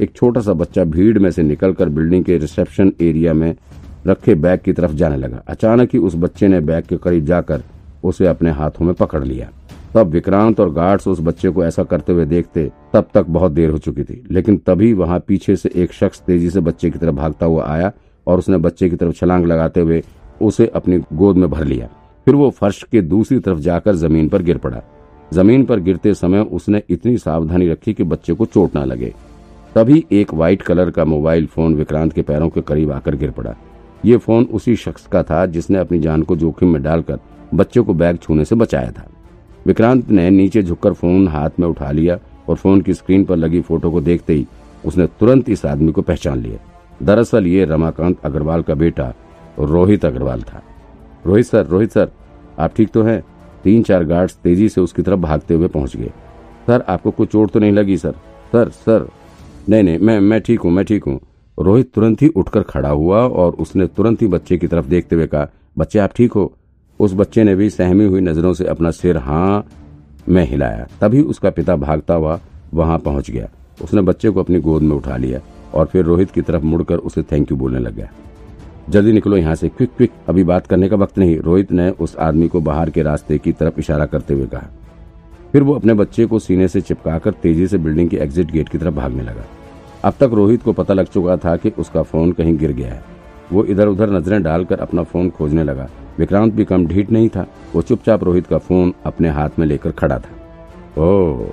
एक छोटा सा बच्चा भीड़ में से निकलकर बिल्डिंग के रिसेप्शन एरिया में रखे बैग की तरफ़ जाने लगा। अचानक ही उस बच्चे ने बैग के करीब जाकर उसे अपने हाथों में पकड़ लिया। तब विक्रांत और गार्ड्स उस बच्चे को ऐसा करते हुए देखते तब तक बहुत देर हो चुकी थी। लेकिन तभी वहाँ पीछे से एक शख्स तेज़ी से बच्चे की तरफ़ भागता हुआ आया और उसने बच्चे की तरफ़ छलांग लगाते हुए उसे अपनी गोद में भर लिया। फिर वो फर्श के दूसरी तरफ़ जाकर ज़मीन पर गिर पड़ा। ज़मीन पर गिरते समय उसने इतनी सावधानी रखी कि बच्चे को चोट न लगे। तभी एक व्हाइट कलर का मोबाइल फ़ोन विक्रांत के पैरों के करीब आकर गिर पड़ा। ये फ़ोन उसी शख्स का था जिसने अपनी जान को जोखिम में डालकर बच्चे को बैग छूने से बचाया था। विक्रांत ने नीचे झुककर फ़ोन हाथ में उठा लिया और फ़ोन की स्क्रीन पर लगी फ़ोटो को देखते ही उसने तुरंत इस आदमी को पहचान लिया। दरअसल ये रमाकांत अग्रवाल का बेटा रोहित अग्रवाल था। रोहित सर रोहित सर, आप ठीक तो हैं? तीन चार गार्ड्स तेज़ी से उसकी तरफ़ भागते हुए पहुँच गए। सर, आपको कुछ चोट तो नहीं लगी, सर? सर सर नहीं नहीं, मैं मैं ठीक हूँ, मैं ठीक हूँ। रोहित तुरंत ही उठकर खड़ा हुआ और उसने तुरंत ही बच्चे की तरफ़ देखते हुए कहा, बच्चे, आप ठीक हो? उस बच्चे ने भी सहमी हुई नज़रों से अपना सिर हाँ में हिलाया। तभी उसका पिता भागता हुआ वहाँ पहुँच गया। उसने बच्चे को अपनी गोद में उठा लिया और फिर रोहित की तरफ़ मुड़कर उसे थैंक यू बोलने लग गया। जल्दी निकलो यहाँ से, क्विक क्विक, अभी बात करने का वक्त नहीं। रोहित ने उस आदमी को बाहर के रास्ते की तरफ़ इशारा करते हुए कहा। फिर वो अपने बच्चे को सीने से चिपकाकर तेज़ी से बिल्डिंग के एग्जिट गेट की तरफ़ भागने लगा। अब तक रोहित को पता लग चुका था कि उसका फ़ोन कहीं गिर गया है। वो इधर उधर नज़रें डालकर अपना फ़ोन खोजने लगा। विक्रांत भी कम ढीठ नहीं था। वो चुपचाप रोहित का फ़ोन अपने हाथ में लेकर खड़ा था। ओ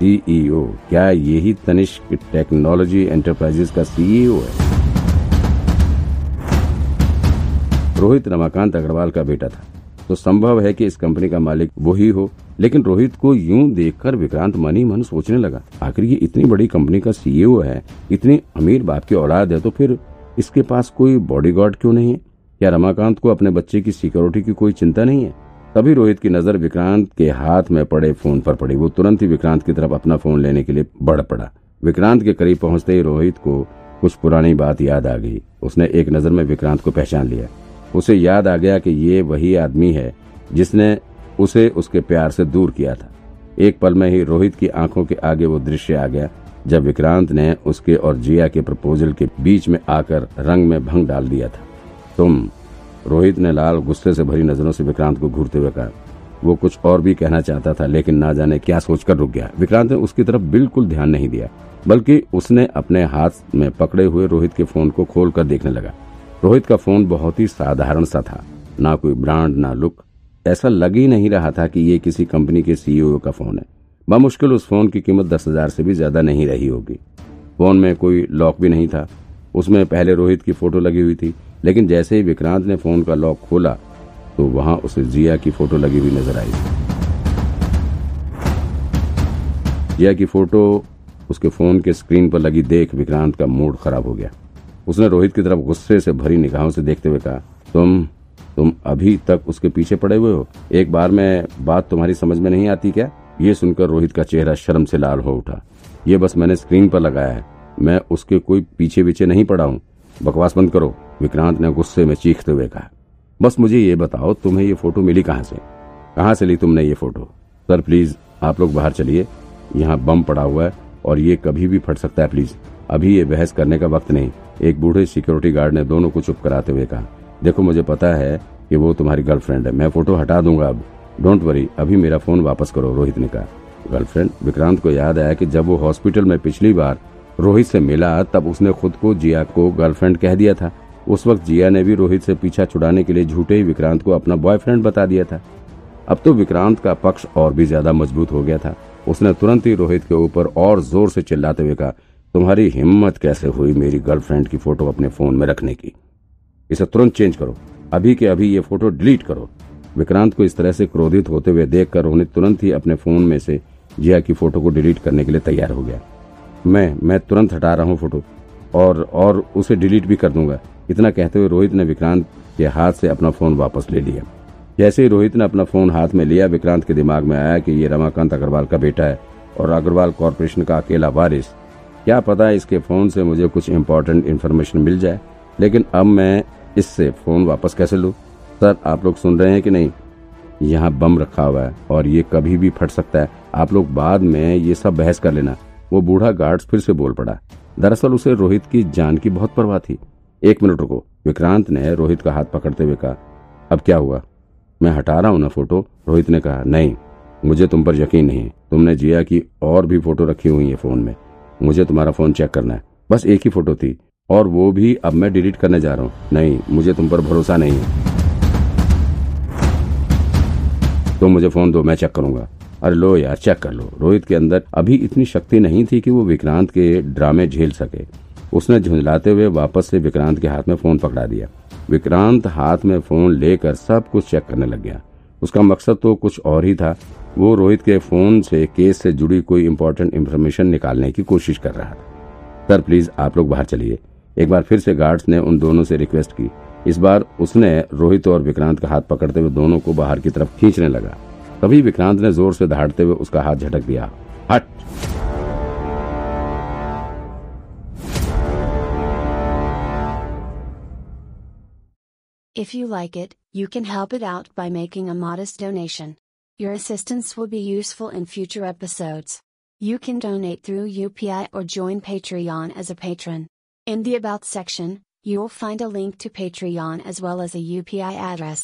सीईओ क्या यही तनिष्क टेक्नोलॉजी एंटरप्राइजेस का सीईओ है? रोहित रमाकांत अग्रवाल का बेटा था। तो संभव है कि इस कंपनी का मालिक वही हो। लेकिन रोहित को यूँ देखकर विक्रांत मन ही मन सोचने लगा, आखिर ये इतनी बड़ी कंपनी का सीईओ है, इतनी अमीर बाप की औलाद है तो फिर इसके पास कोई बॉडीगार्ड क्यों नहीं है? क्या रमाकांत को अपने बच्चे की सिक्योरिटी की कोई चिंता नहीं है? तभी रोहित की नज़र विक्रांत के हाथ में पड़े फ़ोन पर पड़ी। वो तुरंत ही विक्रांत की तरफ़ अपना फ़ोन लेने के लिए बढ़ पड़ा। विक्रांत के करीब पहुँचते ही रोहित को कुछ पुरानी बात याद आ गई। उसने एक नज़र में विक्रांत को पहचान लिया। उसे याद आ गया कि ये वही आदमी है जिसने उसे उसके प्यार से दूर किया था। एक पल में ही रोहित की आँखों के आगे वो दृश्य आ गया, जब विक्रांत ने उसके और जिया के प्रपोजल के बीच में आकर रंग में भंग डाल दिया था। तुम, रोहित ने लाल गुस्से से भरी नज़रों से विक्रांत को घूरते हुए कहा। वो कुछ और भी कहना चाहता था, लेकिन ना जाने क्या सोचकर रुक गया। विक्रांत ने उसकी तरफ़ बिल्कुल ध्यान नहीं दिया, बल्कि उसने अपने हाथ में पकड़े हुए रोहित के फ़ोन को खोलकर देखने लगा। रोहित का फ़ोन बहुत ही साधारण सा था। ना कोई ब्रांड, ना लुक। ऐसा लग ही नहीं रहा था कि ये किसी कंपनी के सीईओ का फ़ोन है। बमुश्किल उस फ़ोन की कीमत दस हज़ार से भी ज़्यादा नहीं रही होगी। फ़ोन में कोई लॉक भी नहीं था। उसमें पहले रोहित की फ़ोटो लगी हुई थी, लेकिन जैसे ही विक्रांत ने फ़ोन का लॉक खोला तो वहाँ उसे जिया की फ़ोटो लगी हुई नज़र आई। जिया की फ़ोटो उसके फ़ोन के स्क्रीन पर लगी देख विक्रांत का मूड खराब हो गया। उसने रोहित की तरफ़ गुस्से से भरी निगाहों से देखते हुए कहा, तुम तुम अभी तक उसके पीछे पड़े हुए हो? एक बार में बात तुम्हारी समझ में नहीं आती क्या? ये सुनकर रोहित का चेहरा शर्म से लाल हो उठा। ये बस मैंने स्क्रीन पर लगाया है। मैं उसके कोई पीछे पीछे नहीं पड़ा हूँ। बकवास बंद करो, विक्रांत ने गुस्से में चीखते हुए कहा। बस मुझे ये बताओ, तुम्हें ये फ़ोटो मिली कहाँ से? कहाँ से ली तुमने ये फ़ोटो? सर, प्लीज़, आप लोग बाहर चलिए। यहाँ बम पड़ा हुआ है और ये कभी भी फट सकता है, प्लीज़। अभी ये बहस करने का वक्त नहीं। एक बूढ़े सिक्योरिटी गार्ड ने दोनों को चुप कराते हुए कहा, देखो, मुझे पता है कि वो तुम्हारी गर्लफ्रेंड है। मैं फ़ोटो हटा दूँगा अब। डोंट वरी अभी मेरा फ़ोन वापस करो, रोहित ने कहा। गर्लफ्रेंड विक्रांत को याद आया कि जब वो हॉस्पिटल में पिछली बार रोहित से मिला, तब उसने खुद को जिया को गर्लफ्रेंड कह दिया था। उस वक्त जिया ने भी रोहित से पीछा छुड़ाने के लिए झूठे ही विक्रांत को अपना बॉयफ्रेंड बता दिया था। अब तो विक्रांत का पक्ष और भी ज़्यादा मज़बूत हो गया था। उसने तुरंत ही रोहित के ऊपर और ज़ोर से चिल्लाते हुए कहा तुम्हारी हिम्मत कैसे हुई मेरी गर्लफ्रेंड की फ़ोटो अपने फ़ोन में रखने की? इसे तुरंत चेंज करो। अभी के अभी ये फ़ोटो डिलीट करो। विक्रांत को इस तरह से क्रोधित होते हुए देखकर रोहित तुरंत ही अपने फ़ोन में से जिया की फ़ोटो को डिलीट करने के लिए तैयार हो गया। मैं मैं तुरंत हटा रहा हूँ फ़ोटो और और उसे डिलीट भी कर दूँगा। इतना कहते हुए रोहित ने विक्रांत के हाथ से अपना फ़ोन वापस ले लिया। जैसे ही रोहित ने अपना फ़ोन हाथ में लिया, विक्रांत के दिमाग में आया कि ये रमाकांत अग्रवाल का बेटा है और अग्रवाल कॉरपोरेशन का अकेला वारिस क्या पता इसके फ़ोन से मुझे कुछ इम्पोर्टेंट इन्फॉर्मेशन मिल जाए। लेकिन अब मैं इससे फ़ोन वापस कैसे लूँ? सर, आप लोग सुन रहे हैं कि नहीं? यहाँ बम रखा हुआ है और ये कभी भी फट सकता है। आप लोग बाद में ये सब बहस कर लेना। वो बूढ़ा गार्ड्स फिर से बोल पड़ा। दरअसल उसे रोहित की जान की बहुत परवाह थी। एक मिनट रुको। विक्रांत ने रोहित का हाथ पकड़ते हुए कहा, अब क्या हुआ? मैं हटा रहा हूँ ना फ़ोटो? रोहित ने कहा, नहीं, मुझे तुम पर यकीन नहीं। तुमने जिया की और भी फ़ोटो रखी हुई है फ़ोन में। मुझे तुम्हारा फ़ोन चेक करना है। बस एक ही फ़ोटो थी, और वो भी अब मैं डिलीट करने जा रहा हूँ। नहीं, मुझे तुम पर भरोसा नहीं है। तुम मुझे फ़ोन दो, मैं चेक करूँगा। अरे लो यार, चेक कर लो। रोहित के अंदर अभी इतनी शक्ति नहीं थी कि वो विक्रांत के ड्रामे झेल सके। उसने झुंझलाते हुए वापस से विक्रांत के हाथ में फ़ोन पकड़ा दिया। विक्रांत हाथ में फ़ोन लेकर सब कुछ चेक करने लग गया। उसका मकसद तो कुछ और ही था। वो रोहित के फ़ोन से केस से जुड़ी कोई इम्पोर्टेंट इन्फॉर्मेशन निकालने की कोशिश कर रहा था। सर प्लीज़ आप लोग बाहर चलिए। एक बार फिर से गार्ड्स ने उन दोनों से रिक्वेस्ट की। इस बार उसने रोहित और विक्रांत का हाथ पकड़ते हुए दोनों को बाहर की तरफ़ खींचने लगा। तभी विक्रांत ने ज़ोर से दहाड़ते हुए उसका हाथ झटक दिया। हट! If you like it, you can help it out by making a modest donation. Your assistance will be useful in future episodes. You can donate through UPI or join Patreon as a patron. In the About section, you will find a link to Patreon as well as a UPI address.